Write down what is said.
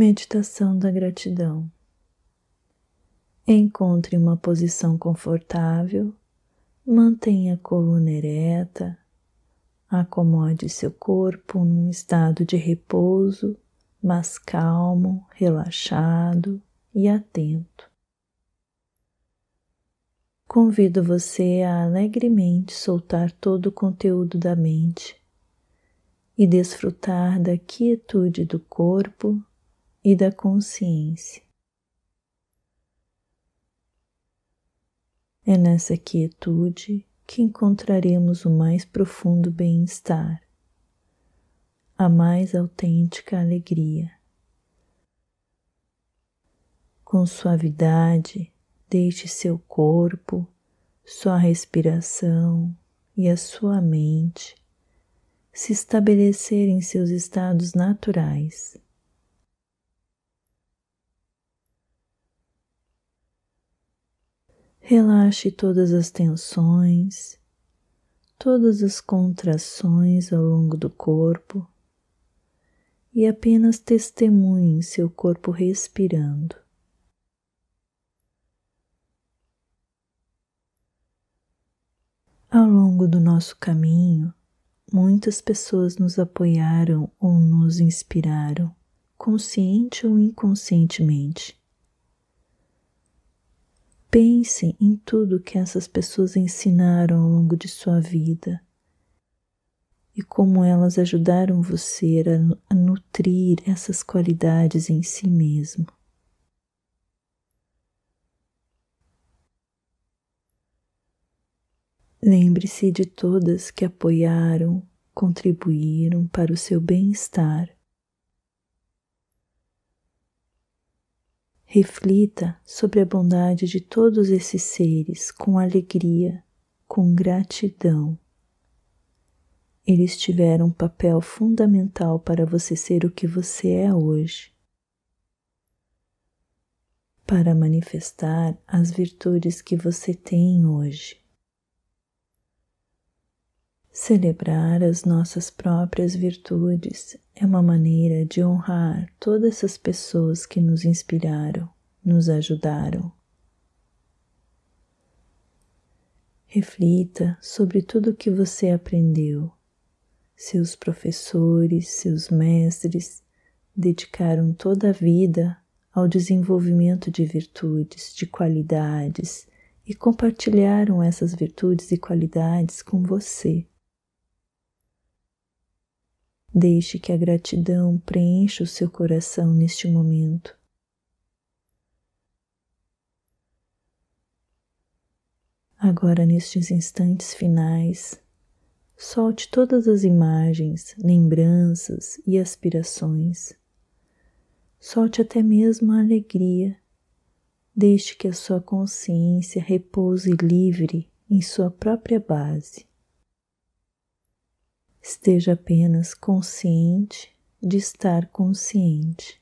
Meditação da gratidão. Encontre uma posição confortável, mantenha a coluna ereta, acomode seu corpo num estado de repouso, mas calmo, relaxado e atento. Convido você a alegremente soltar todo o conteúdo da mente e desfrutar da quietude do corpo e da consciência. É nessa quietude que encontraremos o mais profundo bem-estar, a mais autêntica alegria. Com suavidade, deixe seu corpo, sua respiração e a sua mente se estabelecer em seus estados naturais Relaxe todas as tensões, todas as contrações ao longo do corpo e apenas testemunhe seu corpo respirando. Ao longo do nosso caminho, muitas pessoas nos apoiaram ou nos inspiraram, consciente ou inconscientemente. Pense em tudo que essas pessoas ensinaram ao longo de sua vida e como elas ajudaram você a, nutrir essas qualidades em si mesmo. Lembre-se de todas que apoiaram, contribuíram para o seu bem-estar Reflita sobre a bondade de todos esses seres com alegria, com gratidão. Eles tiveram um papel fundamental para você ser o que você é hoje, para manifestar as virtudes que você tem hoje. Celebrar as nossas próprias virtudes é uma maneira de honrar todas essas pessoas que nos inspiraram, nos ajudaram. Reflita sobre tudo o que você aprendeu. Seus professores, seus mestres dedicaram toda a vida ao desenvolvimento de virtudes, de qualidades e compartilharam essas virtudes e qualidades com você. Deixe que a gratidão preencha o seu coração neste momento. Agora, nestes instantes finais, solte todas as imagens, lembranças e aspirações. Solte até mesmo a alegria. Deixe que a sua consciência repouse livre em sua própria base. Esteja apenas consciente de estar consciente.